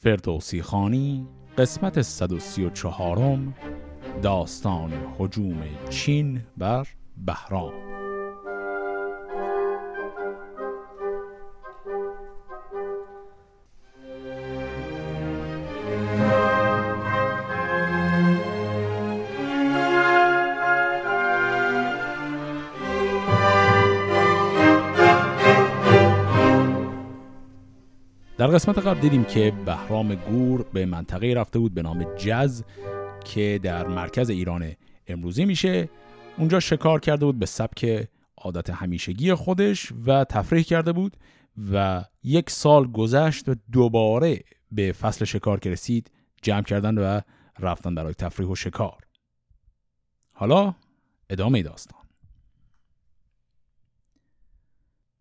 فردوسی خانی قسمت 134 داستان حجوم چین بر بهرام. قسمت قبل دیدیم که بهرام گور به منطقه رفته بود به نام جز که در مرکز ایران امروزی میشه. اونجا شکار کرده بود به سبک عادت همیشگی خودش و تفریح کرده بود و یک سال گذشت و دوباره به فصل شکار که رسید جمع کردن و رفتن برای تفریح و شکار. حالا ادامه داستان.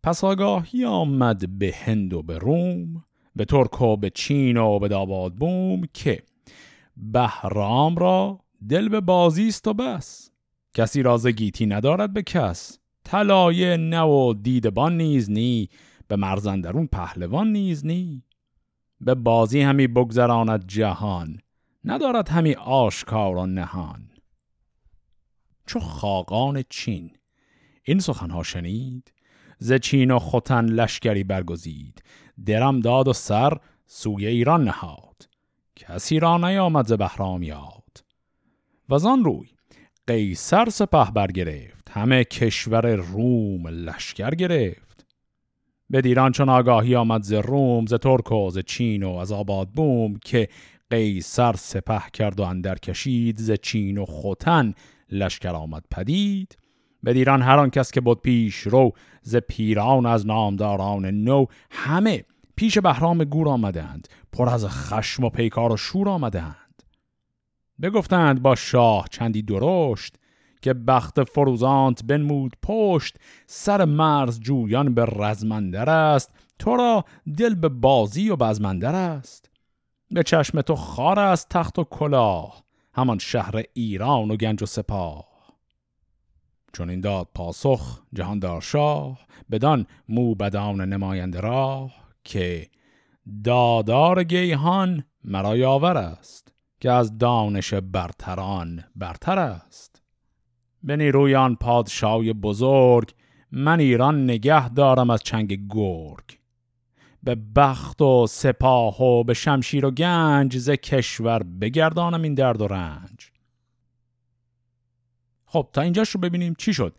پس آگاهی آمد به هند و به روم. به ترک و به چین و به داباد بوم که بهرام را دل به بازی است و بس. کسی راز گیتی ندارد به کس. طلایه نه و دیدبان نیز نی. به مرزندرون پهلوان نیز نی. به بازی همی بگذراند جهان. ندارد همی آشکار و نهان. چو خاقان چین. این سخنها شنید. ز چین و خوتن لشکری برگزید. درم داد و سر سوی ایران نهاد. کسی را نیامد ز بهرام یاد. و آن روی قیصر سپه برگرفت. همه کشور روم لشکر گرفت. به دیران چون آگاهی آمد ز روم ز ترک و ز چین و از آباد بوم که قیصر سپه کرد و اندر کشید ز چین و خوتن لشکر آمد پدید. به دیران هر آن کس که بود پیش رو ز پیران از نامداران نو. همه پیش بهرام گور آمدند پر از خشم و پیکار و شور آمدند. بگفتند با شاه چندی درشت که بخت فروزانت بنمود پشت. سر مرز جویان به رزمندر است تو را دل به بازی و بزمندر است. به چشم تو خار است تخت و کلاه همان شهر ایران و گنج و سپاه. چون این داد پاسخ جهاندار شاه بدان موبدان نماینده راه که دادار گیهان مرا یاور است که از دانش برتران برتر است. به نیرویان پادشاهی بزرگ من ایران نگه دارم از چنگ گرگ. به بخت و سپاه و به شمشیر و گنج ز کشور بگردانم این درد و رنج. خب تا اینجاش رو ببینیم چی شد.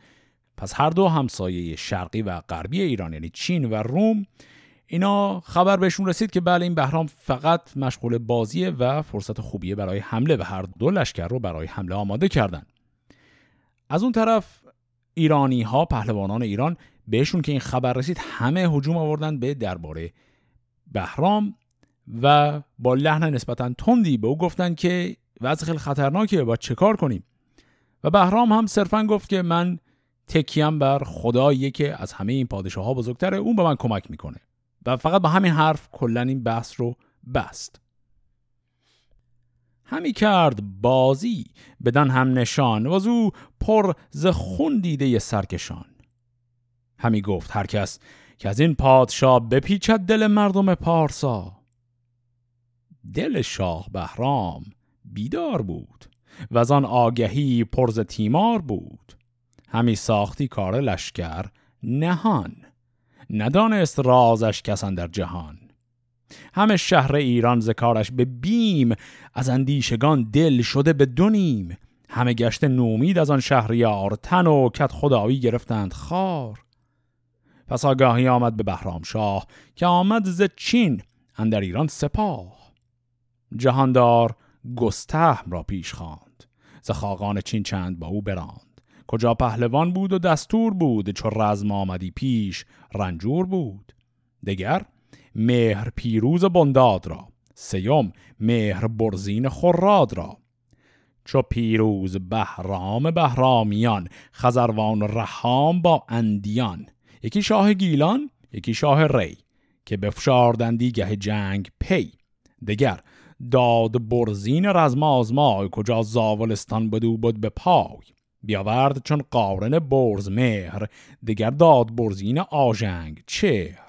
پس هر دو همسایه شرقی و غربی ایران یعنی چین و روم اینا خبر بهشون رسید که بله این بهرام فقط مشغول بازیه و فرصت خوبیه برای حمله و هر دو لشکر رو برای حمله آماده کردن. از اون طرف ایرانی ها پهلوانان ایران بهشون که این خبر رسید همه هجوم آوردن به درباره بهرام و با لحن نسبتا تندی به او گفتن که وضع خیلی خطرناکه باید چه کار کنیم؟ و بهرام هم صرفا گفت که من تکیم بر خدایی که از همه این پادشاه ها بزرگتره اون به من کمک می‌کنه. و فقط با همین حرف کلا این بحث رو بست. همی کرد بازی بدن هم نشان و او پر ز خون دیده سرکشان. همی گفت هر کس که از این پادشاه بپیچد دل مردم پارسا. دل شاه بهرام بیدار بود. و از آن آگهی پرز تیمار بود. همی ساختی کار لشکر نهان. ندانست رازش کسان در جهان. همه شهر ایران زکارش به بیم از اندیشگان دل شده به دونیم همه گشت نومید از آن شهریار تن و کت خدایی گرفتند خار. پس آگاهی آمد به بهرام شاه که آمد ز چین اندر ایران سپاه. جهاندار گستهم را پیش خواند. ز خاقان چین چند با او براند. کجا پهلوان بود و دستور بود چو رزم آمدی پیش رنجور بود. دگر مهر پیروز بنداد را. سیوم مهر برزین خراد را. چو پیروز بهرام بهرامیان خزروان رحام با اندیان. یکی شاه گیلان یکی شاه ری که بفشاردندی گه جنگ پی. دگر داد برزین رزم آزمای کجا زاولستان بدو بود به پای. بیاورد چون قارن برز مهر دگر داد برزین آژنگ چهر.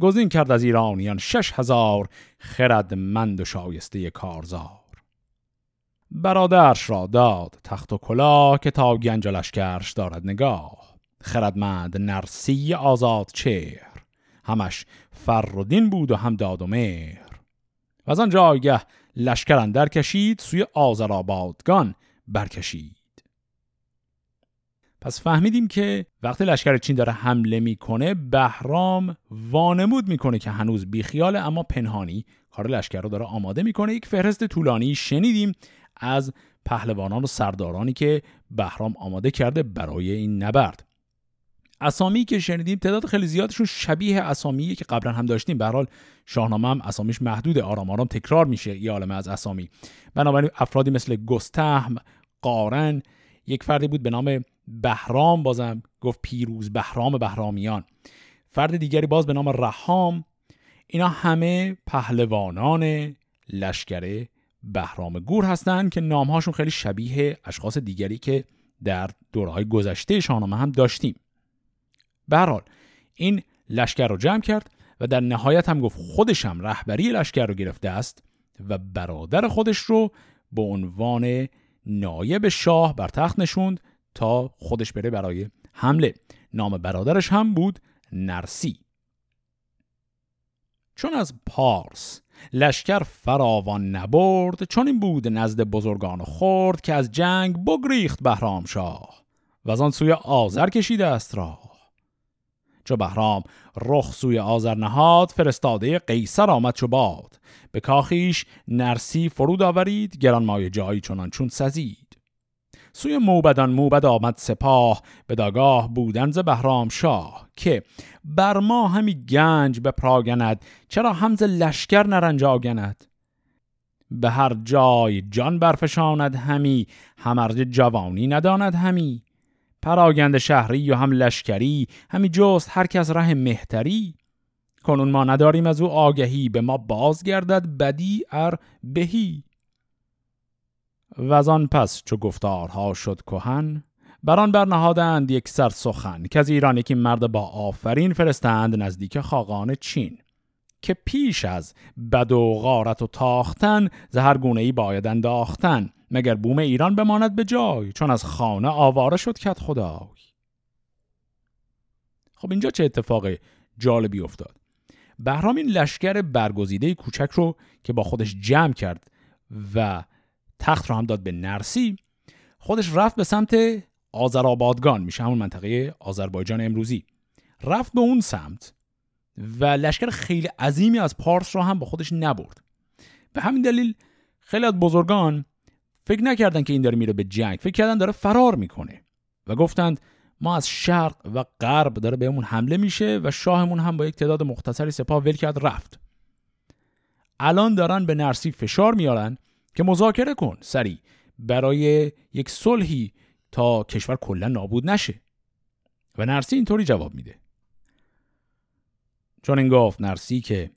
گزین کرد از ایرانیان شش هزار خردمند و شایسته کارزار. برادرش را داد تخت و کلاه که تا گنج لشکرش دارد نگاه. خردمند نرسی آزاد چهر. همش فر و دین بود و هم داد و مهر. و از آن جایگه لشکر اندر کشید سوی آذرآبادگان برکشید. پس فهمیدیم که وقتی لشکر چین داره حمله می‌کنه بهرام وانمود می‌کنه که هنوز بیخیاله اما پنهانی کار لشکر رو داره آماده می‌کنه. یک فهرست طولانی شنیدیم از پهلوانان و سردارانی که بهرام آماده کرده برای این نبرد. اسامی که شنیدیم تعداد خیلی زیادشون شبیه اسامی که قبلا هم داشتیم. به حال شاهنامه هم اسامیش محدود آرام آرام تکرار میشه یه عالمه از اسامی. بنابراین افرادی مثل گستهم قارن یک فردی بود به نام بهرام بازم گفت پیروز بهرام بهرامیان. فرد دیگری باز به نام رحام. اینا همه پهلوانان لشکر بهرام گور هستند که نامهاشون خیلی شبیه اشخاص دیگری که در دورهای گذشته شاهنامه هم داشتیم. به این لشکر رو جمع کرد و در نهایت هم گفت خودشم رهبری لشکر رو گرفته است و برادر خودش رو به عنوان نایب شاه بر تخت نشوند تا خودش بره برای حمله. نام برادرش هم بود نرسی. چون از پارس لشکر فراوان نبرد چون این بود نزد بزرگان خورد که از جنگ بگریخت بهرام شاه و از آن سوی آذر کشیده است راه. چو بهرام رخ سوی آذر نهاد فرستاده قیصر آمد چو باد. به کاخیش نرسی فرود آورید گران مای جایی چنان چون سزید. سوی موبدان موبد آمد سپاه به داگاه بودن ز بهرام شاه که بر ما همی گنج به پراگند چرا همز لشکر نرنج آگند؟ به هر جای جان برفشاند همی همرج جوانی نداند همی. پراگند شهری و هم لشکری همی جست هر کس ره مهتری. کنون ما نداریم از او آگهی به ما بازگردد بدی ار بهی. و آن پس چو گفتارها شد کهن بران برنهادند یک سر سخن که از ایران یکی مرد با آفرین فرستند نزدیک خاقان چین. که پیش از بد و غارت و تاختن زهر گونه ای باید انداختن. مگر بوم ایران بماند به جای چون از خانه آواره شد کت خدای. خب اینجا چه اتفاق جالبی افتاد؟ بهرام این لشکر برگزیده کوچک رو که با خودش جمع کرد و تخت رو هم داد به نرسی خودش رفت به سمت آذرآبادگان میشه همون منطقه آذربایجان امروزی. رفت به اون سمت و لشکر خیلی عظیمی از پارس رو هم با خودش نبرد. به همین دلیل خیلی از بزرگان فکر نکردن که این داره میره به جنگ. فکر کردن داره فرار می‌کنه. و گفتند ما از شرق و غرب داره بهمون حمله میشه و شاهمون هم با یک تعداد مختصری سپاه ول کرد رفت. الان دارن به نرسی فشار میارن که مذاکره کن سری. برای یک صلحی تا کشور کلا نابود نشه. و نرسی اینطوری جواب میده. چون این گفت نرسی که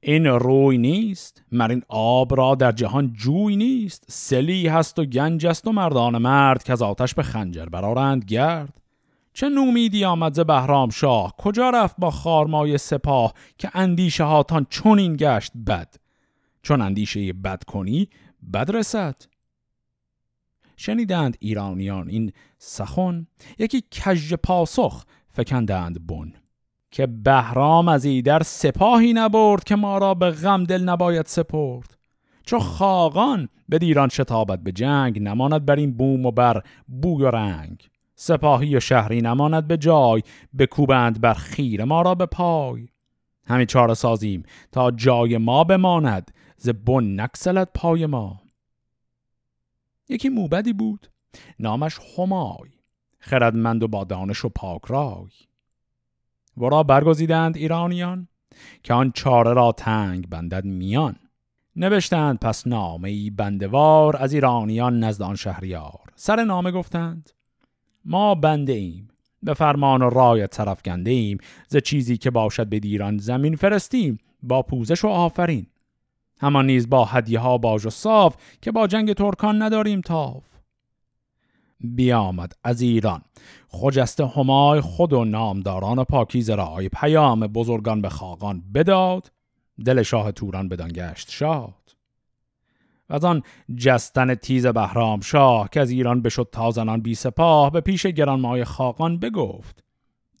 این روی نیست مر این آب را در جهان جوی نیست. سلی هست و گنج است و مردان مرد که از آتش به خنجر برارند گرد. چه نومیدی آمد ز بهرام شاه؟ کجا رفت با خارمای سپاه که اندیشه هاتان این گشت بد؟ چون اندیشه بد کنی بد رسد. شنیدند ایرانیان این سخن یکی کژ پاسخ فکندند بن. که بهرام از ایدر سپاهی نبرد که ما را به غم دل نباید سپرد. چو خاقان به دیران شتابت به جنگ نماند بر این بوم و بر بوی و رنگ. سپاهی و شهری نماند به جای بکوبند بر خیر ما را به پای. همین چاره سازیم تا جای ما بماند ز بن نکسلد پای ما. یکی موبدی بود نامش همای خردمند و با دانش و پاک رای. ورا برگزیدند ایرانیان که آن چاره را تنگ بندد میان. نوشتند پس نامه ای بندوار از ایرانیان نزد آن شهریار. سر نامه گفتند ما بنده ایم به فرمان و رای طرف گنده ایم ز چیزی که باشد به دیران زمین فرستیم با پوزش و آفرین. همان نیز با هدیه ها باج و صاف که با جنگ ترکان نداریم تاف. بیامد از ایران. خجسته همای خود و نامداران پاکیز رای پیام بزرگان به خاقان بداد. دل شاه توران بدان گشت شاد. و از آن جستن تیز بهرام شاه که از ایران بشد تازنان بی سپاه به پیش گرانمای خاقان بگفت.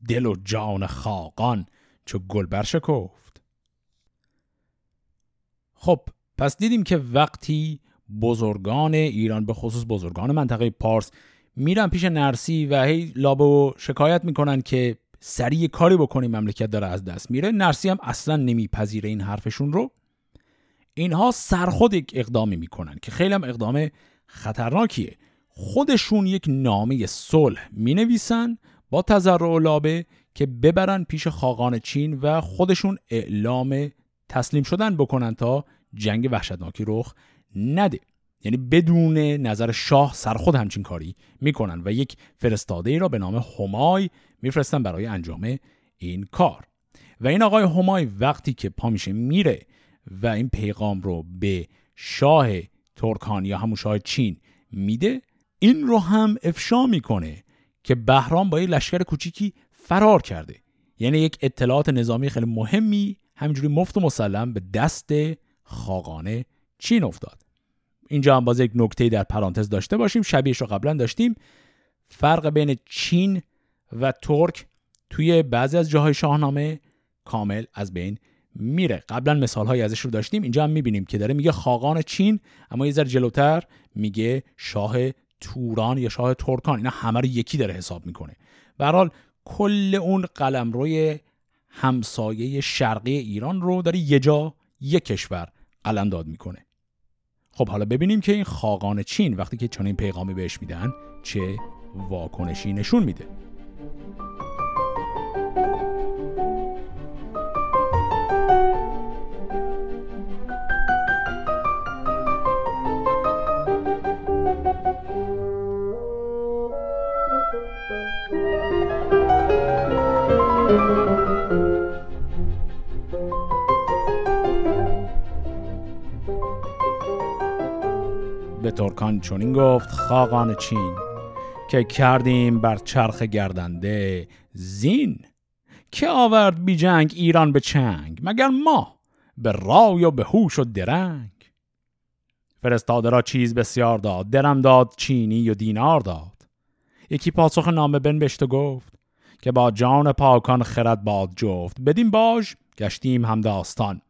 دل و جان خاقان چو گل برشکفت خب پس دیدیم که وقتی بزرگان ایران به خصوص بزرگان منطقه پارس میرن پیش نرسی و هی لابه و شکایت می‌کنن که سریع کاری بکنیم مملکت داره از دست میره. نرسی هم اصلا نمیپذیره این حرفشون رو. اینها سرخود یک اقدامی می‌کنن که خیلی هم اقدام خطرناکیه. خودشون یک نامه صلح می‌نویسن با تذرع و لابه که ببرن پیش خاقان چین و خودشون اعلام تسلیم شدن بکنن تا جنگ وحشتناکی رخ نده. یعنی بدون نظر شاه سرخود همچین کاری می‌کنن و یک فرستاده ای را به نام همای میفرستن برای انجام این کار. و این آقای همای وقتی که پا میشه میره و این پیغام رو به شاه ترکان یا همون شاه چین میده این رو هم افشا می‌کنه که بهرام با یک لشکر کوچیکی فرار کرده. یعنی یک اطلاعات نظامی خیلی مهمی همینجوری مفت و مسلم به دست خاقانه چین افتاد. اینجا هم باز یک نکته در پرانتز داشته باشیم. شبیهش رو قبلا داشتیم. فرق بین چین و ترک توی بعضی از جاهای شاهنامه کامل از بین میره. قبلا مثال های ازش رو داشتیم. اینجا هم می‌بینیم که داره میگه خاقان چین اما یه ذره جلوتر میگه شاه توران یا شاه ترکان. اینا همه رو یکی داره حساب می‌کنه. به کل اون قلم روی همسایه شرقی ایران رو داره یه جا یک کشور قلم داد می‌کنه. خب حالا ببینیم که این خاقان چین وقتی که چنین پیغامی بهش میدن چه واکنشی نشون میده. به ترکان چونین گفت خاقان چین که کردیم بر چرخ گردنده زین که آورد بی جنگ ایران به چنگ مگر ما به رای و به هوش و درنگ؟ فرستاده را چیز بسیار داد درم داد چینی و دینار داد. یکی پاسخ نامه بنبشت و گفت که با جان پاکان خرد باد جفت بدین باش گشتیم هم داستان.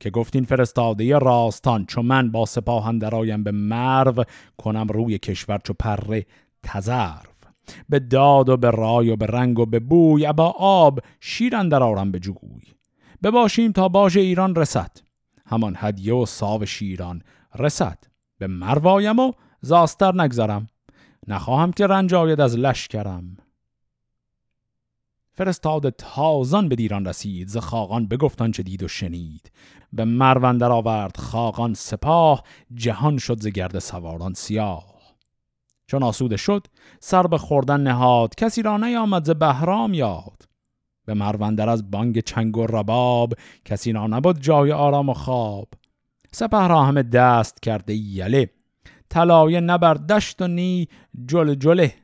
که گفتین فرستاده راستان چو من با سپاهن درایم به مرو کنم روی کشور چو پره تزرف به داد و به رای و به رنگ و به بوی با آب شیر درارم به جوی. بباشیم تا باش ایران رسد. همان هدیه و ساو شیران رسد. به مروایم و زاستر نگذرم. نخواهم که رنج آید از لشکرم. فرستاد تازان به دیران رسید ز خاقان بگفتان چه دید و شنید. به مروندر آورد خاقان سپاه جهان شد ز گرد سواران سیاه. چون آسوده شد سر به خوردن نهاد کسی را نیامد ز بهرام یاد. به مروندر از بانگ چنگ و رباب کسی را نبود جای آرام و خواب. سپه را همه دست کرده یله طلایه نبر دشت و نی جل جله.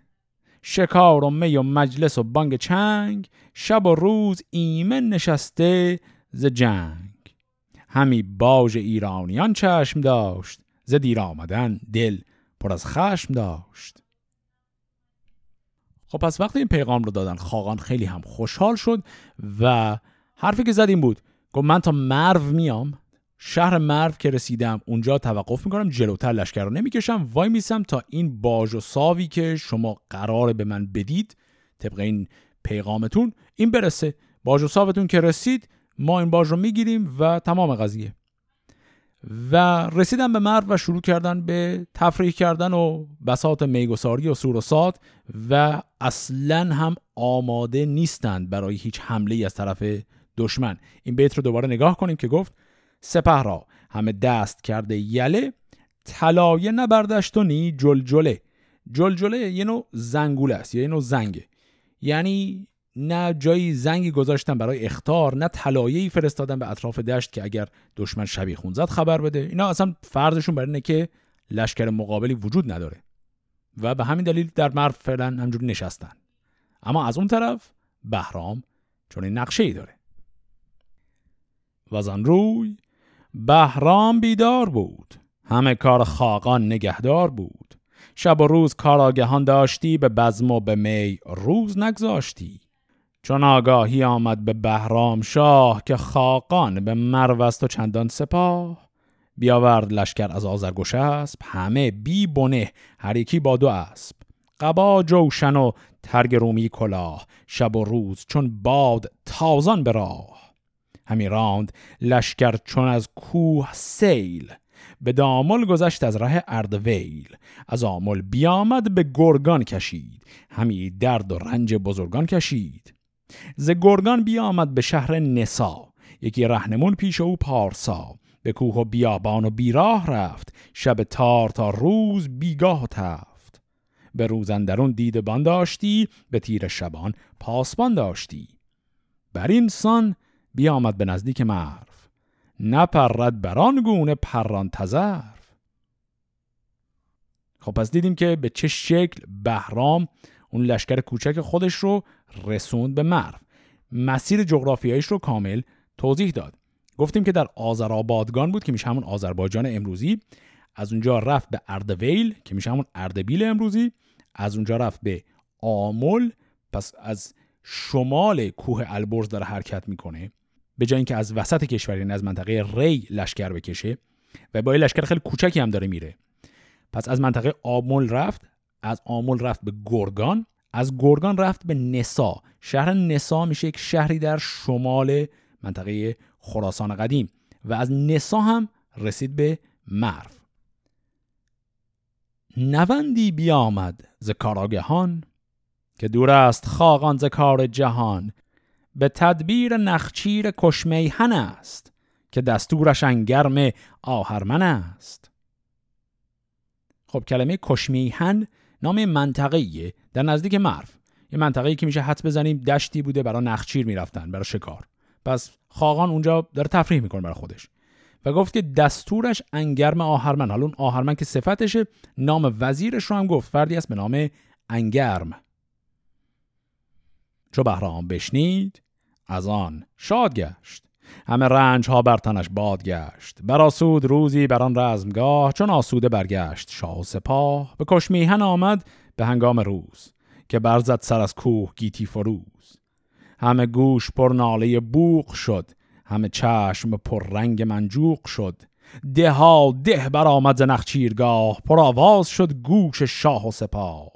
شکار و می و مجلس و بانگ چنگ شب و روز ایمن نشسته ز جنگ. همی باج ایرانیان چشم داشت ز دیر آمدن دل پر از خشم داشت. خب پس وقتی این پیغام رو دادن خاقان خیلی هم خوشحال شد و حرفی که زد این بود گفت من تا مرو میام. شهر مرو که رسیدم اونجا توقف می‌کنم جلوتر لشکر رو نمی‌کشم. وای میسم تا این باج و ساوی که شما قرار به من بدید طبق این پیغامتون این برسه. باج و ساوتون که رسید ما این باج رو می‌گیریم و تمام قضیه. و رسیدن به مرو و شروع کردن به تفریح کردن و بساط میگساری و سور و سات و اصلا هم آماده نیستند برای هیچ حمله از طرف دشمن. این بیت رو دوباره نگاه کنیم که گفت سپه را. همه دست کرده یله طلایه نی جلجله. جلجله یه نوع زنگوله است یا یه نوع زنگه. یعنی نه جایی زنگی گذاشتن برای اختار نه طلایه‌ای فرستادن به اطراف دشت که اگر دشمن شبیه خون زد خبر بده. اینا اصلا فرضشون بر اینه که لشکر مقابلی وجود نداره. و به همین دلیل در مرو فعلا همجوری نشستن. اما از اون طرف بهرام چون این نقشه ای داره و روی بهرام بیدار بود. همه کار خاقان نگهدار بود. شب و روز کاراگهان داشتی به بزم و به می روز نگذاشتی. چون آگاهی آمد به بهرام شاه که خاقان به مروست و چندان سپاه بیاورد لشکر از آزرگوش اسب همه بی بنه هر یکی با دو اسب. قبا جوشن و ترگ رومی کلاه شب و روز چون باد تازان به راه. همی راند لشکر چون از کوه سیل به دامل گذشت از راه اردویل. از آمل بیامد به گرگان کشید. همی درد و رنج بزرگان کشید. ز گرگان بیامد به شهر نسا. یکی رهنمون پیش او پارسا. به کوه و بیابان و بیراه رفت. شب تار تا روز بیگاه و تفت. به روزندرون دید بان داشتی به تیر شبان پاسبان داشتی. بر این سان بیامد به نزدیک مرف نپرد بران گونه پران تزرف خب پس دیدیم که به چه شکل بهرام اون لشکر کوچک خودش رو رسوند به مرف مسیر جغرافیایش رو کامل توضیح داد. گفتیم که در آذرآبادگان بود که میشه همون آذربایجان امروزی. از اونجا رفت به اردویل که میشه همون اردبیل امروزی. از اونجا رفت به آمل پس از شمال کوه البرز داره حرکت می‌کنه. به جای اینکه از وسط کشور یعنی از منطقه ری لشکر بکشه و با لشکر خیلی کوچکی هم داره میره. پس از منطقه آمل رفت از آمل رفت به گرگان از گرگان رفت به نسا. شهر نسا میشه یک شهری در شمال منطقه خراسان قدیم و از نسا هم رسید به مرف نوندی بیامد ز کاراگهان که دور است خاقان ز کار جهان. به تدبیر نخچیر کشمیهن است که دستورش انگرم آهرمن است. خب کلمه کشمیهن نام منطقه‌ایه در نزدیک مرف یه منطقه‌ای که میشه حد بزنیم دشتی بوده برای نخچیر می‌رفتن برای شکار. پس خاقان اونجا داره تفریح می‌کنه برای خودش. و گفت که دستورش انگرم آهرمن. حالا اون آهرمن که صفتشه نام وزیرش رو هم گفت. فردی است به نام انگرم. چو بهرام بشنید. از آن شاد گشت. همه رنج ها بر تنش باد گشت. براسود روزی بر آن رزمگاه چون آسوده برگشت. شاه سپاه به کشمیهن آمد به هنگام روز که برزد سر از کوه گیتی فروز. همه گوش پر ناله بوق شد. همه چشم پر رنگ منجوق شد. ده ها ده برآمد ز نخچیرگاه. پر آواز شد گوش شاه و سپاه.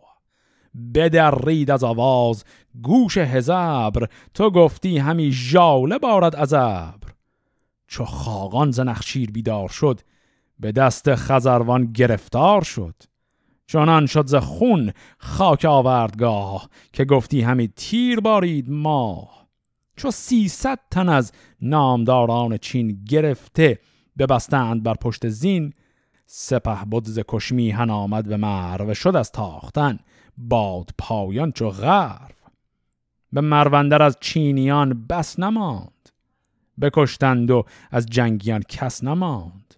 بدرید از آواز گوش هزبر تو گفتی همی ژاله بارد از ابر. چو خاقان ز نخچیر بیدار شد به دست خزروان گرفتار شد. چنان شد ز خون خاک آوردگاه که گفتی همی تیر بارید ماه. چو سیصد تن از نامداران چین گرفته ببستند بر پشت زین سپه بود ز کشمیهن آمد به مرو شد از تاختن. باد پایان چو غرب به مروندر از چینیان بس نماند. بکشتند و از جنگیان کس نماند.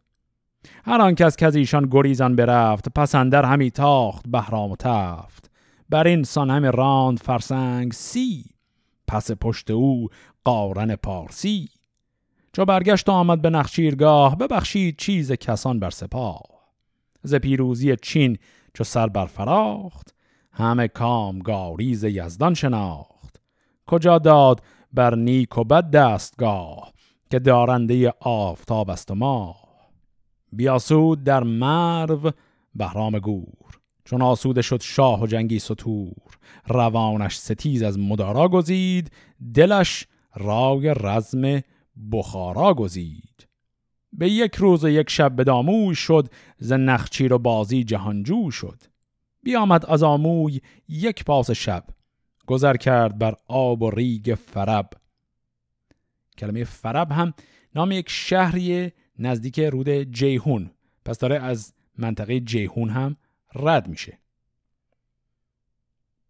هر آن کس که از ایشان گریزان برفت پسندر همی تاخت بهرام و تفت. بر این سان همی راند فرسنگ سی پس پشت او قارن پارسی. چو برگشت آمد به نخچیرگاه ببخشید چیز کسان بر سپاه. ز پیروزی چین چو سر بر فراخت همه کامگاری ز یزدان شناخت. کجا داد بر نیک و بد دستگاه که دارنده آفتاب است و ماه؟ بیاسود در مرو بهرام گور. چون آسوده شد شاه و جنگی ستور روانش ستیز از مدارا گزید دلش رای رزم بخارا گزید. به یک روز و یک شب به داموی شد ز نخچیر و بازی جهانجو شد. بیامد از آموی یک پاس شب گذر کرد بر آب و ریگ فرب. کلمه فرب هم نام یک شهری نزدیک رود جیهون پس داره از منطقه جیهون هم رد میشه.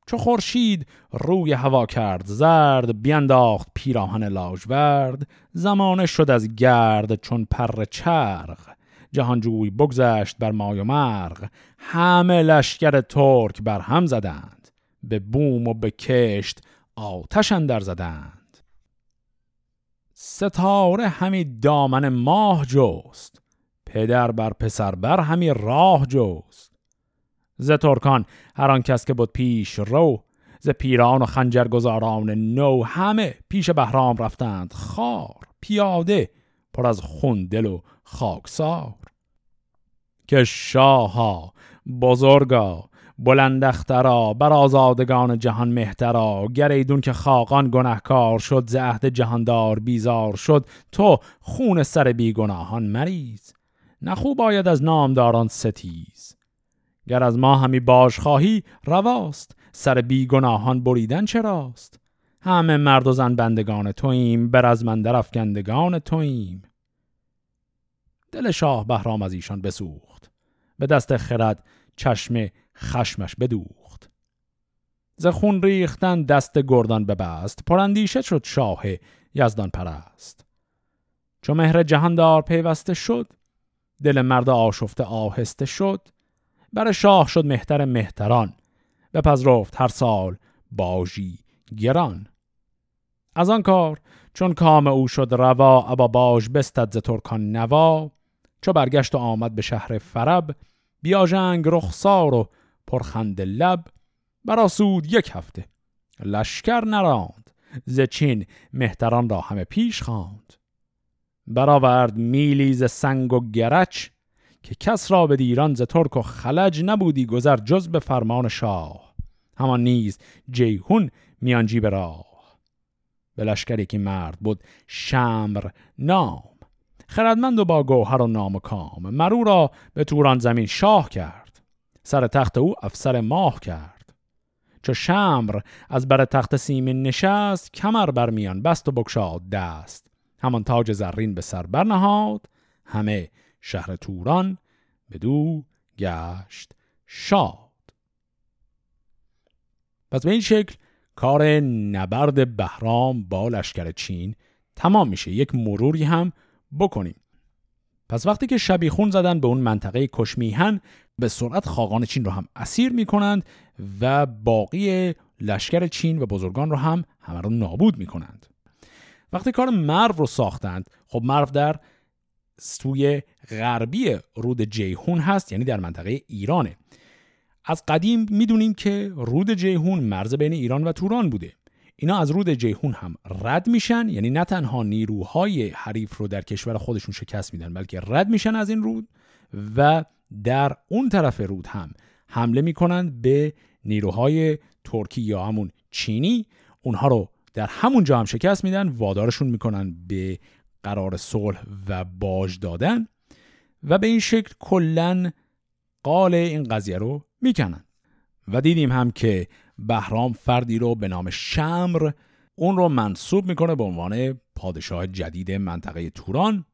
چو خورشید روی هوا کرد زرد بینداخت پیراهن لاژورد زمانه شد از گرد چون پر چرغ جهانجوی بگذشت بر مای و مرغ. همه لشکر ترک بر هم زدند. به بوم و به کشت آتش اندر زدند. ستاره همی دامن ماه جست. پدر بر پسر بر همی راه جست. ز ترکان هر آن کس که بود پیش رو ز پیران و خنجرگزاران نو همه پیش بهرام رفتند. خار پیاده پر از خون دل و خاکسار. که شاها بزرگا بلندخترا بر آزادگان جهان مهترا گر ایدون که خاقان گنهکار شد ز عهد جهاندار بیزار شد تو خون سر بیگناهان مریز. نخوب باید از نامداران ستیز. گر از ما همی باش خواهی رواست. سر بیگناهان بریدن چراست همه مرد و زن بندگان توییم بر از من در افکندگان توییم. دل شاه بهرام از ایشان بسوخت. به دست خرد چشم خشمش بدوخت. ز خون ریختن دست گردان ببست پراندیشه شد شاه یزدان پرست. چو مهر جهاندار پیوسته شد دل مرد آشفته آهسته شد. بر شاه شد مهتر مهتران بپذرفت هر سال باژی گران. از آن کار چون کام او شد روا ابا باج بستد ز ترکان نوا. چو برگشت و آمد به شهر فرب بیاژنگ رخسار و پرخنده لب براسود یک هفته لشکر نراند ز چین مهتران را همه پیش خواند. برآورد میلی ز سنگ و ز گچ که کس را به ایران ز ترک و خلج نبودی گذر جز به فرمان شاه. همان نیز جیهون میانجی به راه. به لشکری که مرد بود شمر نام. خردمند و با گوهر و نام و کام. مرو را به توران زمین شاه کرد. سر تخت او افسر ماه کرد. چو شمر از بر تخت سیمین نشست کمر بر میان بست و بکشاد دست. همان تاج زرین به سر برنهاد همه شهر توران به دو گشت شاد. پس به این شکل کار نبرد بهرام با لشکر چین تمام میشه. یک مروری هم بکنیم. پس وقتی که شبیخون زدن به اون منطقه کشمیهن به سرعت خاقان چین رو هم اسیر می‌کنند و باقی لشکر چین و بزرگان رو هم همه رو نابود می‌کنند. وقتی کار مرو رو ساختند خب مرو در سوی غربی رود جیهون هست یعنی در منطقه ایرانه. از قدیم می‌دونیم که رود جیهون مرز بین ایران و توران بوده. اینا از رود جیهون هم رد میشن یعنی نه تنها نیروهای حریف رو در کشور خودشون شکست میدن بلکه رد میشن از این رود و در اون طرف رود هم حمله می‌کنن به نیروهای ترکی یا همون چینی. اونها رو در همون جا هم شکست میدن وادارشون می‌کنن به قرار صلح و باج دادن و به این شکل کلا قال این قضیه رو می‌کنن. و دیدیم هم که بهرام فردی رو به نام شمر اون رو منصوب می‌کنه به عنوان پادشاه جدید منطقه توران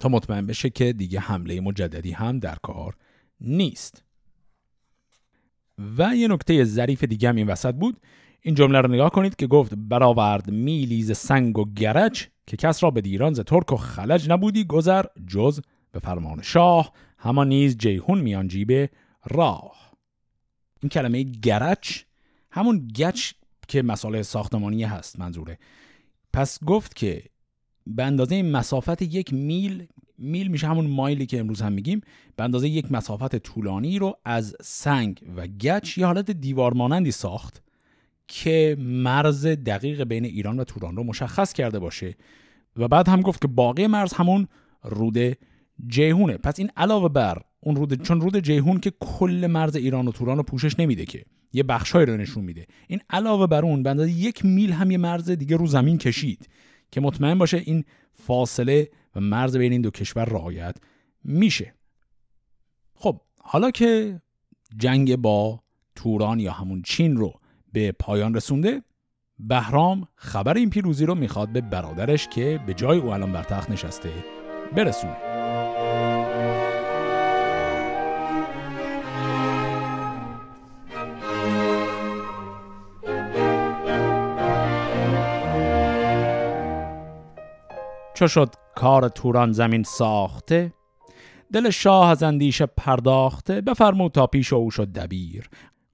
تا مطمئن بشه که دیگه حمله مجددی هم در کار نیست. و یه نکته ظریف دیگه هم این وسط بود. این جمله رو نگاه کنید که گفت برآورد میلیز سنگ و گرج که کس را به دیران ز ترک و خلج نبودی گذر جز به فرمان شاه. همان نیز جیهون میان جیب راه. این کلمه گرچ همون گچ که مسئله ساختمانی هست منظوره. پس گفت که به اندازه مسافت یک میل میل میشه همون مایلی که امروز هم میگیم به اندازه یک مسافت طولانی رو از سنگ و گچ یه حالت دیوار مانندی ساخت که مرز دقیق بین ایران و توران رو مشخص کرده باشه. و بعد هم گفت که باقی مرز همون رود جیهونه. پس این علاوه بر اون رود چون رود جیهون که کل مرز ایران و توران رو پوشش نمیده که. یه بخشایی رو نشون میده. این علاوه بر اون بنده یک میل هم یه مرز دیگه رو زمین کشید که مطمئن باشه این فاصله و مرز بین این دو کشور رعایت میشه. خب حالا که جنگ با توران یا همون چین رو به پایان رسونده بهرام خبر این پیروزی رو می‌خواد به برادرش که به جای او الان بر تخت نشسته برسونه. چو شد کار توران زمین ساخته دل شاه از اندیشه پرداخته بفرمود تا پیش او شد دبیر.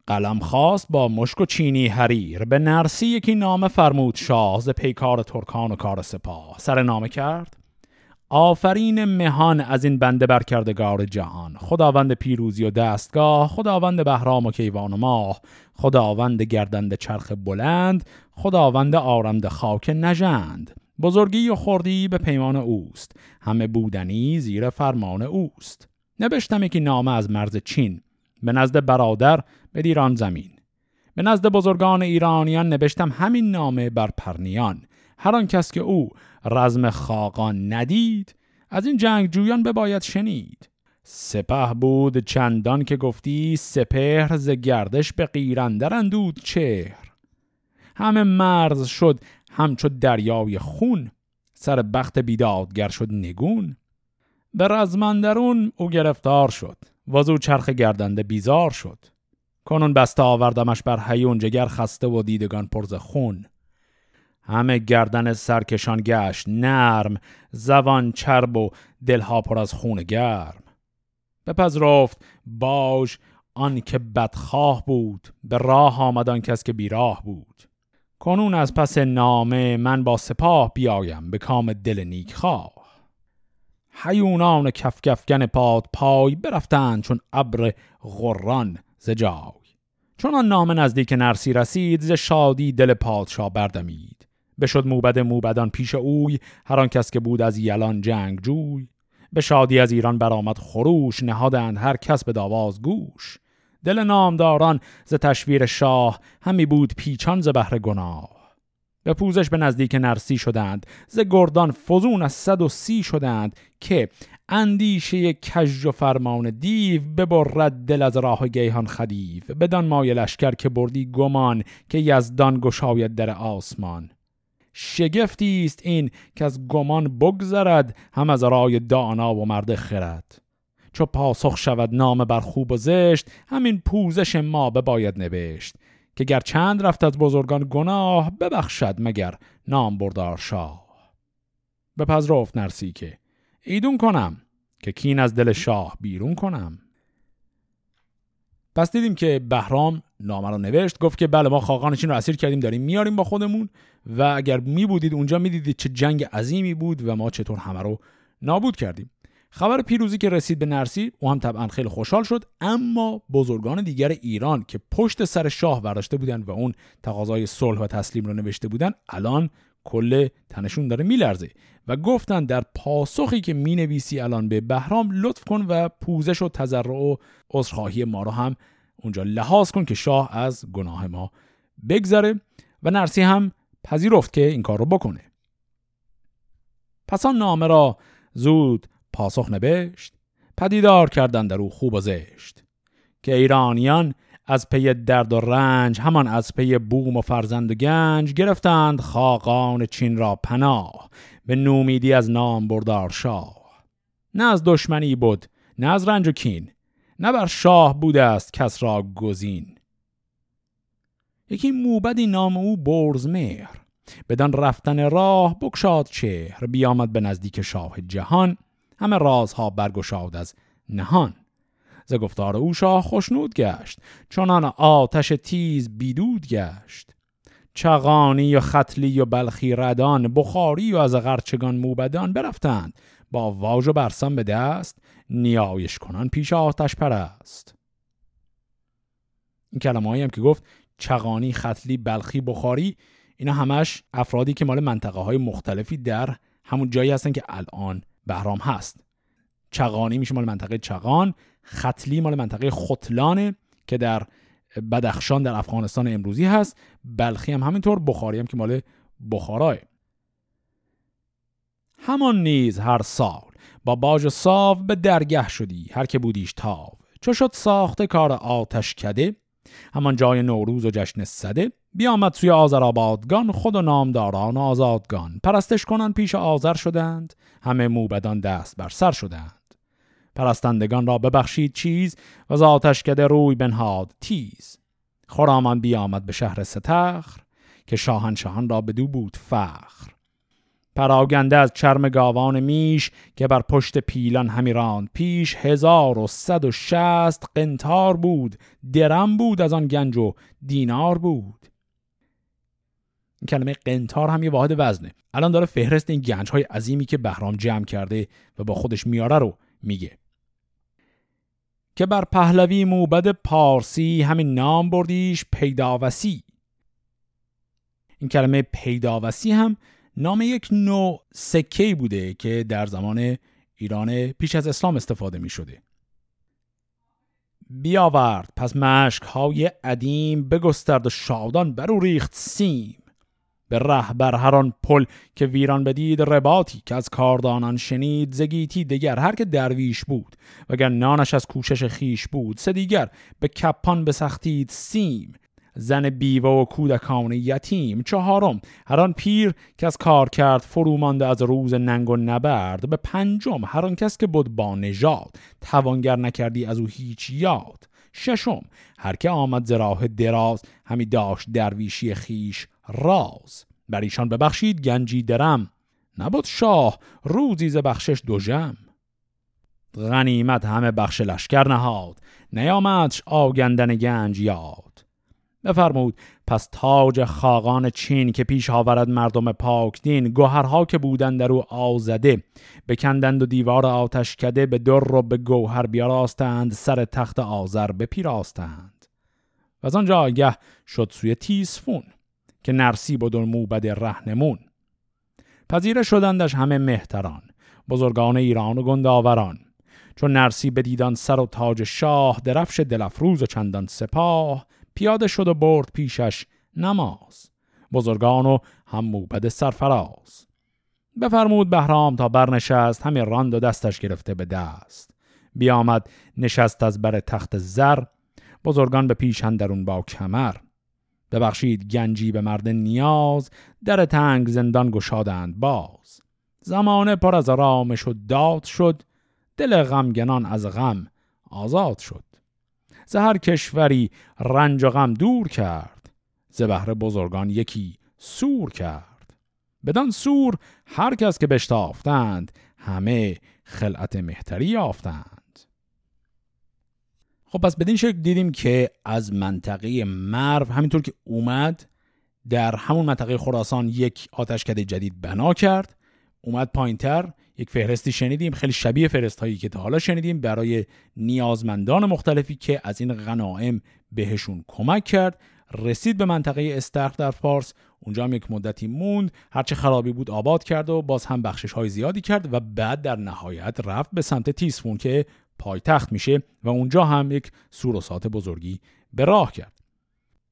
قلم خواست با مشک و چینی حریر به نرسی یکی نامه فرمود شاه ز پیکار ترکان و کار سپاه. سر نامه کرد آفرین مهان از این بنده برکردگار جهان. خداوند پیروزی و دستگاه خداوند بهرام و کیوان و ماه. خداوند گردند چرخ بلند خداوند آرمد خاک نژند. بزرگی و خوردی به پیمان اوست. همه بودنی زیر فرمان اوست. نوشتم یکی نامه از مرز چین. به نزد برادر به دیران زمین. به نزد بزرگان ایرانیان نوشتم همین نامه بر پرنیان. هر آن کس که او رزم خاقان ندید از این جنگ جویان بباید شنید. سپه بود چندان که گفتی سپهر ز گردش به قیرندر اندود چهر. همه مرز شد همچو دریای خون سر بخت بیدادگر شد نگون. به رزمندرون او گرفتار شد وزو چرخ گردنده بیزار شد. کنون بسته آوردمش بر حیون جگر خسته و دیدگان پرز خون. همه گردن سرکشان گشت نرم زبان چرب و دلها پر از خون گرم. بپذرفت باش آن که بدخواه بود به راه آمدان کس که بیراه بود. کنون از پس نامه من با سپاه بیایم به کام دل نیک خواه حیونان کفکفگن پاد پای برفتند چون ابر غران ز جای. چون آن نامه نزدیک نرسی رسید ز شادی دل پادشاه بردمید. بشد موبد موبدان پیش اوی هر آن کس که بود از یلان جنگ جوی. به شادی از ایران برآمد خروش نهادند هر کس به داواز گوش. دل نامداران ز تشویر شاه همی بود پیچان ز بهر گناه. به پوزش به نزدیک نرسی شدند ز گردان فزون از صد و سی شدند که اندیشه کژ و فرمان دیو ببرد دل از راه گیهان خدیو. بدان مایه لشکر که بردی گمان که یزدان گشاید در آسمان. شگفتی است این که از گمان بگذرد هم از رای دانا و مرد خرد. چو پاسخ شود نام بر خوب و زشت همین پوزش ما باید نوشت که گر چند رفت از بزرگان گناه ببخشد مگر نام بردار شاه. بپذرفت نرسی که ایدون کنم که کین از دل شاه بیرون کنم. پس دیدیم که بهرام نامه رو نوشت گفت که بله ما خاقانشین رو اسیر کردیم داریم میاریم با خودمون و اگر می بودید اونجا می‌دیدید چه جنگ عظیمی بود و ما چطور همه رو نابود کردیم. خبر پیروزی که رسید به نرسی او هم طبعا خیلی خوشحال شد اما بزرگان دیگر ایران که پشت سر شاه برداشته بودند و اون تقاضای صلح و تسلیم رو نوشته بودن الان کل تنشون داره میلرزه و گفتن در پاسخی که می نویسی الان به بهرام لطف کن و پوزش و تذرع و عذرخواهی ما رو هم اونجا لحاظ کن که شاه از گناه ما بگذره و نرسی هم پذیرفت که این کار رو بکنه. پس آن نامه را زود پاسخ نبشت پدیدار کرد اندر او خوب و زشت. که ایرانیان از پی درد و رنج همان از پی بوم و فرزند و گنج گرفتند خاقان چین را پناه به نومیدی از نام بردار شاه. نه از دشمنی بود نه از رنج و کین نه بر شاه بوده است کس را گزین. یکی موبدی نام او برز مهر بدان رفتن راه بکشاد چهر بیامد به نزدیک شاه جهان. همه رازها برگشاد از نهان. ز گفتار او شاه خوشنود گشت چنان آتش تیز بیدود گشت. چغانی و خطلی و بلخی ردان بخاری و از غرچگان موبدان برفتند. با واژ و برسان به دست نیایش کنان پیش آتش پرست. این کلمه هم که گفت چغانی خطلی بلخی بخاری اینا همش افرادی که مال منطقه های مختلفی در همون جایی هستن که الان بهرام هست. چغانی میشه مال منطقه چغان خطلی مال منطقه خطلانه که در بدخشان در افغانستان امروزی هست. بلخی هم همینطور بخاری هم که مال بخارای. همان نیز هر سال با باج ساو به درگه شدی هر که بودیش تاو. چو شد ساخته کار آتش کده همان جای نوروز و جشن صده. بیامد سوی آذرآبادگان خود و نامداران و آزادگان. پرستش کنان پیش آذر شدند همه موبدان دست بر سر شدند. پرستندگان را ببخشید چیز و از آتش کده روی بنهاد تیز. خرامان بیامد به شهر ستخر که شاهنشاهان را بدو بود فخر. پراگنده از چرم گاوان میش که بر پشت پیلان همی راند پیش هزار و صد و شست قنتار بود درم بود از آن گنج و دینار بود. این کلمه قنتار هم یه واحد وزنه. الان داره فهرست این گنج های عظیمی که بهرام جمع کرده و با خودش میاره رو میگه. که بر پهلوی موبد پارسی همین نام بردیش پیداوسی. این کلمه پیداوسی هم نام یک نوع سکه بوده که در زمان ایران پیش از اسلام استفاده می شده. بیاورد پس مشک های عدیم بگسترد و شادان برو ریخت سیم. به ره بر هران پل که ویران بدید رباطی که از کاردانان شنید زگیتی دیگر هر که درویش بود. وگر نانش از کوشش خیش بود سه دیگر به کپان بسختید سیم. زن بیوه و کودکان یتیم چهارم هر آن پیر که از کار کرد فرومانده از روز ننگ و نبرد. به پنجم هر آن کس که بود با نژاد توانگر نکردی از او هیچ یاد. ششم هر که آمد ز راه دراز همی داشت درویشی خیش راز. بر ایشان ببخشید گنجی درم نبود شاه روزی ز بخشش جم غنیمت همه بخش لشکر نهاد نیامدش آگندن گنج یاد. بفرمود پس تاج خاقان چین که پیش آورد مردم پاک دین گوهرها که بودند در او آزده بکندند و دیوار آتش کده به در و به گوهر بیاراستند سر تخت آذر بپیراستند. و از آنجا آگه شد سوی تیسفون که نرسی بود موبد رهنمون. پذیره شدندش همه مهتران بزرگان ایران و گنداوران. چون نرسی بدیدان سر و تاج شاه درفش دلفروز و چندان سپاه پیاده شد و برد پیشش نماز. بزرگان و هم موبد سرفراز. بفرمود بهرام تا برنشست همین راند و دستش گرفته به دست. بیامد نشست از بر تخت زر. بزرگان به پیش درون با کمر. ببخشید گنجی به مرد نیاز در تنگ زندان گشادند باز. زمانه پر از رامش و داد شد دل غمگنان از غم آزاد شد. زهر کشوری رنج و غم دور کرد ز بهر بزرگان یکی سور کرد. بدان سور هر کس که بشتافتند همه خلعت مهتری یافتند. خب پس بدین شکل دیدیم که از منطقه مرو همینطور که اومد در همون منطقه خراسان یک آتشکده جدید بنا کرد. اومد پایینتر یک فهرستی شنیدیم خیلی شبیه فهرست هایی که تا حالا شنیدیم برای نیازمندان مختلفی که از این غنائم بهشون کمک کرد. رسید به منطقه استرخ در فارس. اونجا هم یک مدتی موند. هرچه خرابی بود آباد کرد و باز هم بخشش های زیادی کرد و بعد در نهایت رفت به سمت تیسفون که پایتخت میشه و اونجا هم یک سوروسات بزرگی به راه کرد.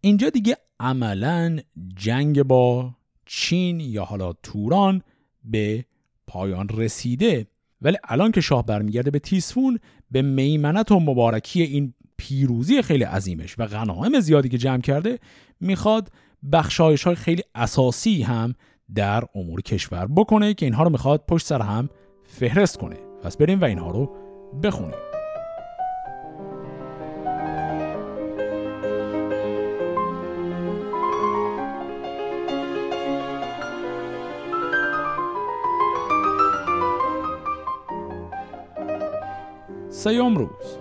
اینجا دیگه عملا جنگ با چین یا حالا توران به پایان رسیده. ولی الان که شاه برمیگرده به تیسفون به میمنت و مبارکی این پیروزی خیلی عظیمش و غنایم زیادی که جمع کرده می‌خواد بخشایش های خیلی اساسی هم در امور کشور بکنه که اینها رو می‌خواد پشت سر هم فهرست کنه. پس بریم و اینها رو بخونیم. سیوم روز.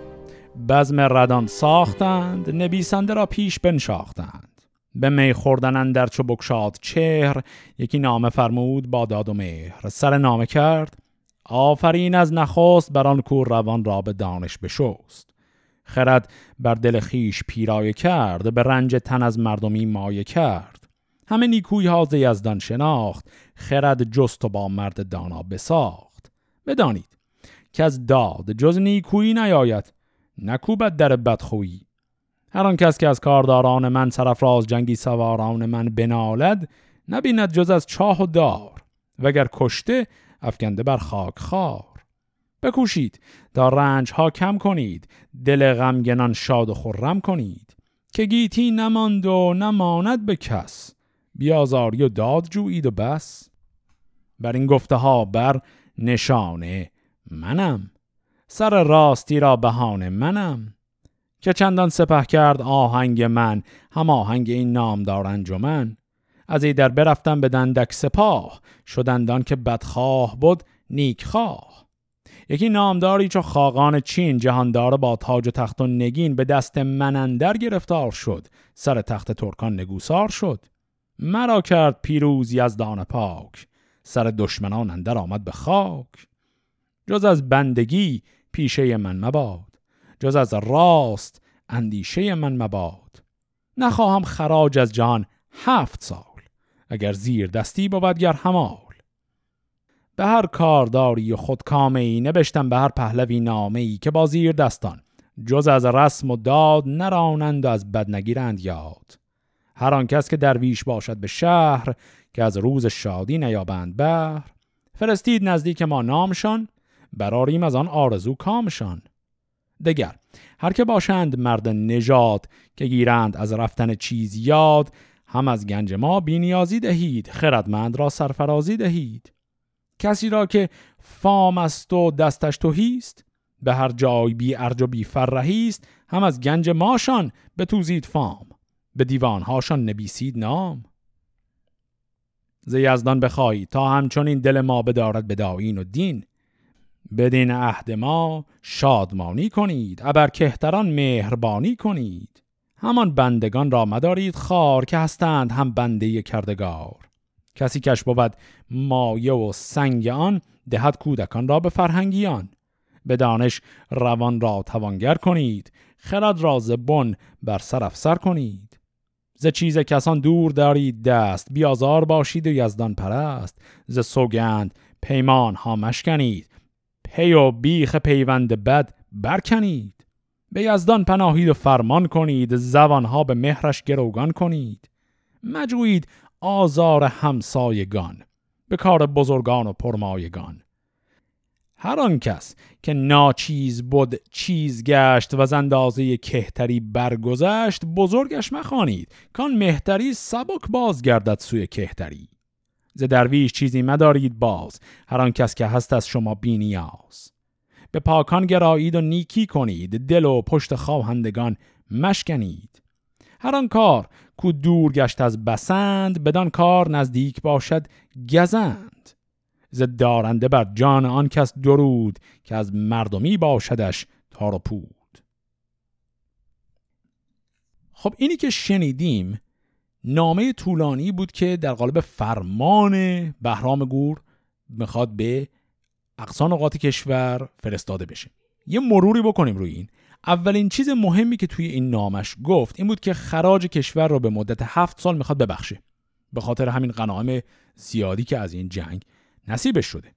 بزم ردان ساختند نبیسنده را پیش بنشاختند. به می خوردن در چو بکشاد چهر یکی نامه فرمود با داد و مهر. سر نامه کرد آفرین از نخست بر آن کور روان را به دانش بشست. خرد بر دل خیش پیرایه کرد به رنج تن از مردمی مایه کرد. همه نیکوی ها ز شناخت خرد جست و با مرد دانا بساخت. بدانید که از داد جز نیکویی نیاید نکوبد در بدخویی. هر آن کس که از کارداران من سرفراز جنگی سواران من بنالد نبیند جز از چاه و دار وگر کشته افکنده بر خاک خار بکوشید تا رنج ها کم کنید دل غمگنان شاد و خرم کنید. که گیتی نماند و نماند به کس بیازاری و داد جویید و بس. بر این گفته ها بر نشانه منم. سر راستی را بهانه منم. که چندان سپه کرد آهنگ من هم آهنگ این نامدار انجمن از ای در برفتن به دندک سپاه شدندان که بدخواه بود نیکخواه. یکی نامداری چو خاقان چین جهاندار با تاج و تخت و نگین به دست منندر گرفتار شد. سر تخت ترکان نگوسار شد. مرا کرد پیروز یزدان پاک. سر دشمنان اندر آمد به خاک. جز از بندگی پیشه من مباد. جز از راست اندیشه من مباد. نخواهم خراج از جان هفت سال اگر زیر دستی بود گر همال. به هر کارداری و خودکامه ای نبشتم به هر پهلوی نامه ای که با زیر دستان. جز از رسم و داد نرانند و از بد نگیرند یاد. هر آن کس که درویش باشد به شهر که از روز شادی نیابند بر فرستید نزدیک ما نامشان براریم از آن آرزو کامشان دگر هر که باشند مرد نژاد که گیرند از رفتن چیز یاد هم از گنج ما بینیازی دهید خردمند را سرفرازی دهید. کسی را که فام است و دستش توهیست به هر جای بی ارج و بی فرهیست هم از گنج ماشان به توزید فام. به دیوانهاشان نبیسید نام. ز یزدان تا همچنین دل ما بدارد به داین و دین. بدین عهد ما شادمانی کنید ابر کهتران مهربانی کنید. همان بندگان را مدارید خار که هستند هم بنده کردگار. کسی کش بود مایه و سنگ آن دهد کودکان را به فرهنگیان. به دانش روان را توانگر کنید خرد را بن بر سر افسر کنید. ز چیز کسان دور دارید دست بیازار باشید و یزدان پرست. ز سوگند پیمان ها مشکنید پی و بیخ پیوند بد برکنید. به یزدان پناهید و فرمان کنید زبانها به مهرش گروگان کنید. مجوید آزار همسایگان به کار بزرگان و پرمایگان. هر آن کس که ناچیز بود چیز گشت و اندازه کهتری برگذشت بزرگش مخوانید کان مهتری سبک باز گردد سوی کهتری. ز درویش چیزی مدارید باز هر آن کس که هست از شما بینیاز به پاکان گرایید و نیکی کنید دل و پشت خواهندگان مشکنید. هر آن کار کو دور گشت از بسند بدان کار نزدیک باشد گزند. ز دارنده بر جان آن کس درود که از مردمی باشدش تار و پود. خب اینی که شنیدیم نامه طولانی بود که در قالب فرمان بهرام گور می‌خواد به اقصان اوقات کشور فرستاده بشه. یه مروری بکنیم روی این. اولین چیز مهمی که توی این نامش گفت این بود که خراج کشور رو به مدت هفت سال می‌خواد ببخشه. به خاطر همین غنایم زیادی که از این جنگ نصیبش شده.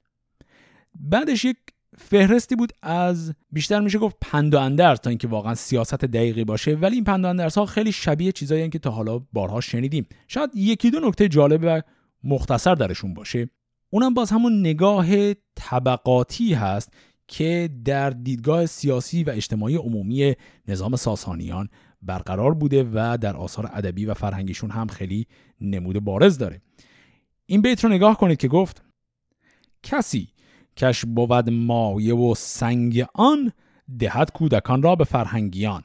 بعدش یک فهرستی بود از بیشتر میشه گفت پند و اندرس تا اینکه واقعا سیاست دقیقی باشه. ولی این پند و اندرس ها خیلی شبیه چیزایی که تا حالا بارها شنیدیم. شاید یکی دو نکته جالب و مختصر درشون باشه. اونم باز همون نگاه طبقاتی هست که در دیدگاه سیاسی و اجتماعی عمومی نظام ساسانیان برقرار بوده و در آثار ادبی و فرهنگیشون هم خیلی نمود بارز داره. این بیت رو نگاه کنید که گفت کسی کش بود مایه و سنگ آن دهد کودکان را به فرهنگیان.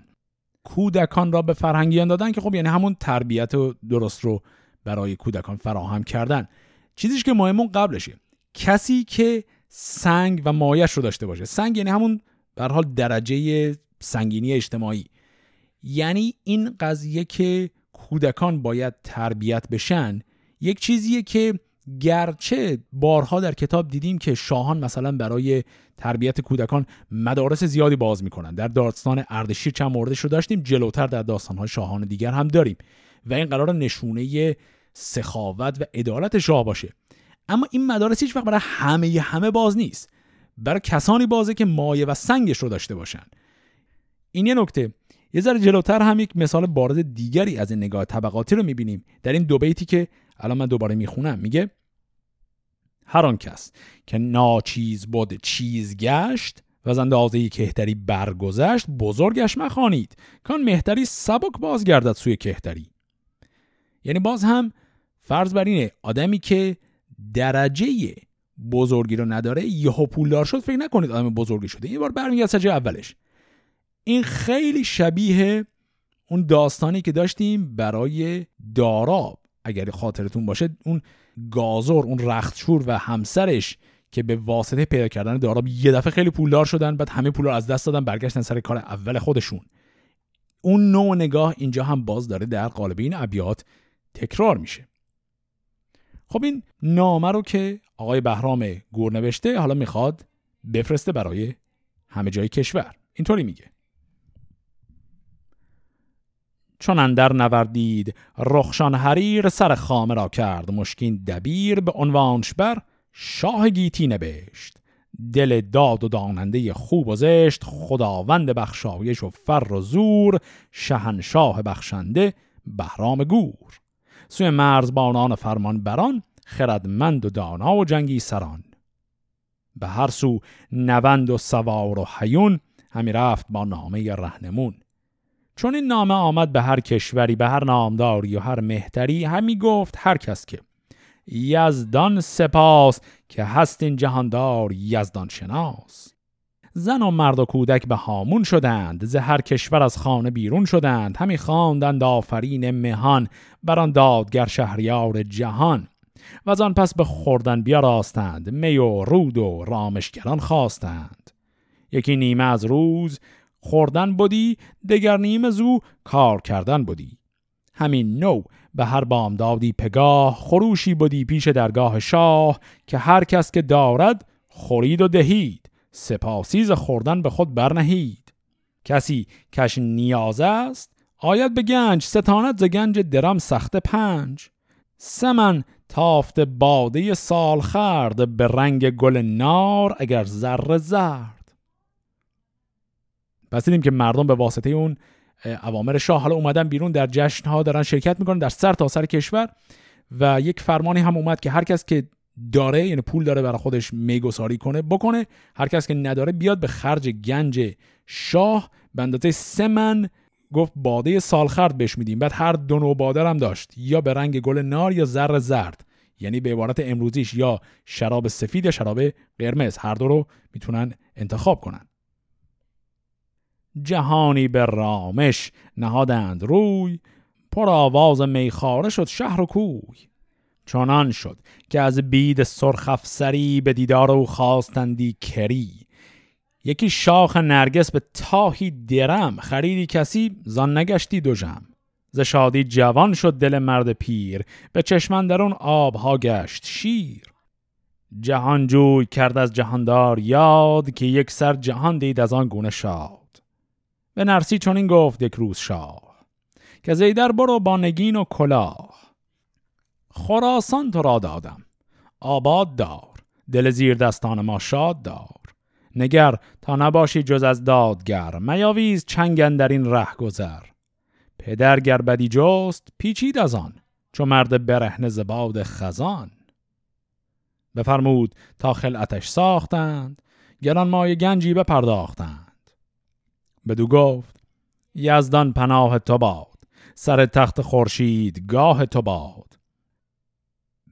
کودکان را به فرهنگیان دادن که خب یعنی همون تربیت درست رو برای کودکان فراهم کردن. چیزیش که مهمون قبلشه. کسی که سنگ و مایش رو داشته باشه. سنگ یعنی همون به حال درجه سنگینی اجتماعی. یعنی این قضیه که کودکان باید تربیت بشن یک چیزیه که گرچه بارها در کتاب دیدیم که شاهان مثلا برای تربیت کودکان مدارس زیادی باز می‌کنن. در داستان اردشیر چند موردش رو داشتیم جلوتر در داستانهای شاهان دیگر هم داریم و این قرار نشونه سخاوت و عدالت شاه باشه. اما این مدارس هیچ وقت برای همه همه باز نیست. برای کسانی بازه که مایه و سنگش رو داشته باشن. این یه نکته. یه ذره جلوتر هم یک مثال بارز دیگری از این نگاه طبقاتی رو می‌بینیم. در این دو بیتی که الان من دوباره می‌خونم. میگه هر آن کس که ناچیز بود چیز گشت و از اندازه کهتری برگذشت بزرگش مخوانید کان مهتری سبک بازگردد سوی کهتری. یعنی باز هم فرض بر اینه آدمی که درجه بزرگی رو نداره یهو پولدار شد فکر نکنید آدم بزرگی شده. این بار برمیگرد سجه اولش. این خیلی شبیه اون داستانی که داشتیم برای دارا اگر خاطرتون باشه اون گازور اون رختشور و همسرش که به واسطه پیدا کردن دارا یه دفعه خیلی پولدار شدن بعد همه پول رو از دست دادن برگشتن سر کار اول خودشون. اون نوع نگاه اینجا هم باز داره در قالب این ابیات تکرار میشه. خب این نامه رو که آقای بهرام گور نوشته حالا می‌خواد بفرسته برای همه جای کشور. اینطوری میگه. چون اندر نوردید رخشان حریر سر خامه را کرد مشکین دبیر به عنوانش بر شاه گیتی نبشت. دل داد و داننده خوب و زشت خداوند بخشایش و فر و زور شهنشاه بخشنده بهرام گور. سوی مرزبانان فرمان بران خردمند و دانا و جنگی سران به هر سو نوند و سوار و حیون همی رفت با نامه رهنمون. چون این نامه آمد به هر کشوری به هر نامداری و هر مهتری همی گفت هر کس که یزدان سپاس که هست این جهاندار یزدان شناس. زن و مرد و کودک به هامون شدند ز هر کشور از خانه بیرون شدند همی خواندند آفرین مهان بر آن دادگر شهریار جهان. و از آن پس به خوردن بیاراستند می و رود و رامشگران خواستند. یکی نیمه از روز خوردن بودی دگر نیمه زو کار کردن بودی. همین نو به هر بامدادی پگاه خروشی بودی پیش درگاه شاه که هر کس که دارد خورید و دهید سپاسیز خوردن به خود برنهید. کسی کش نیاز است آید به گنج ستانت ز گنج درم سخت پنج. سمن تافت باده سال خرد به رنگ گل نار اگر زر زرد. پس دیدیم که مردم به واسطه اون اوامر شاه حالا اومدن بیرون در جشن ها دارن شرکت می‌کنن در سر تا سر کشور و یک فرمانی هم اومد که هر کس که داره یعنی پول داره برای خودش میگساری کنه بکنه. هر کس که نداره بیاد به خرج گنج شاه. به اندازه سه من گفت باده سالخرد بهش میدیم. بعد هر دو نوع باده هم داشت. یا به رنگ گل نار یا زر زرد. یعنی به عبارت امروزیش یا شراب سفید یا شراب قرمز. هر دو رو می‌تونن انتخاب کنن. جهانی به رامش نهادند روی پر آواز میخاره شد شهر و کوی. چنان شد که از بید سرخ افسری به دیدار او خواستندی کری. یکی شاخ نرگس به تاهی درم خریدی کسی زان نگشتی دو جم. ز شادی جوان شد دل مرد پیر به چشمن درون آبها گشت شیر. جهانجوی کرد از جهاندار یاد که یک سر جهان دید از آن گونه شاد. به نرسی چون این گفت یک روز شاه که زیدر برو با نگین و کلاه. خراسان تو را دادم. آباد دار. دل زیر دستان ما شاد دار. نگر تا نباشی جز از دادگر میاویز چنگن در این ره گذر پدر گر بدی جست پیچید از آن چو مرد برهن زباد خزان. بفرمود تا خلعتش ساختند گران مای گنجی بپرداختند. بدو گفت یزدان پناه تو باد سر تخت خورشید گاه تو باد.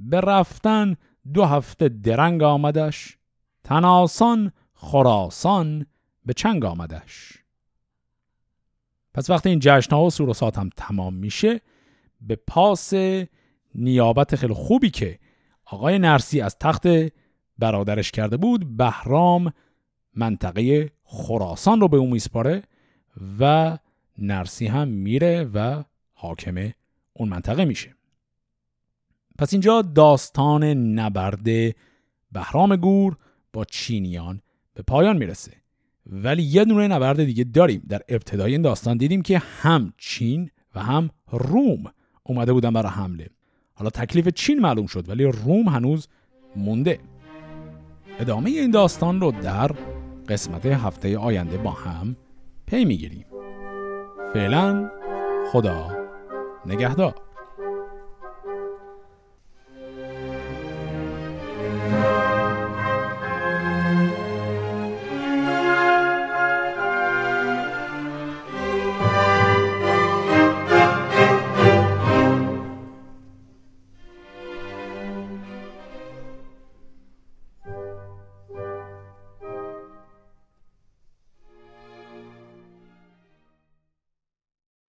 به رفتن دو هفته درنگ آمدش تناسان خراسان به چنگ آمدش. پس وقتی این جشن ها و سروسات هم تمام میشه به پاس نیابت خیلی خوبی که آقای نرسی از تخت برادرش کرده بود بهرام منطقه خراسان رو به اون میسپاره و نرسی هم میره و حاکم اون منطقه میشه. پس اینجا داستان نبرد بهرام گور با چینیان به پایان می‌رسه. ولی یه دونه نبرد دیگه داریم. در ابتدای این داستان دیدیم که هم چین و هم روم اومده بودن برای حمله. حالا تکلیف چین معلوم شد ولی روم هنوز مونده. ادامه این داستان رو در قسمت هفته آینده با هم پی می‌گیریم. فعلا خدا نگهدار.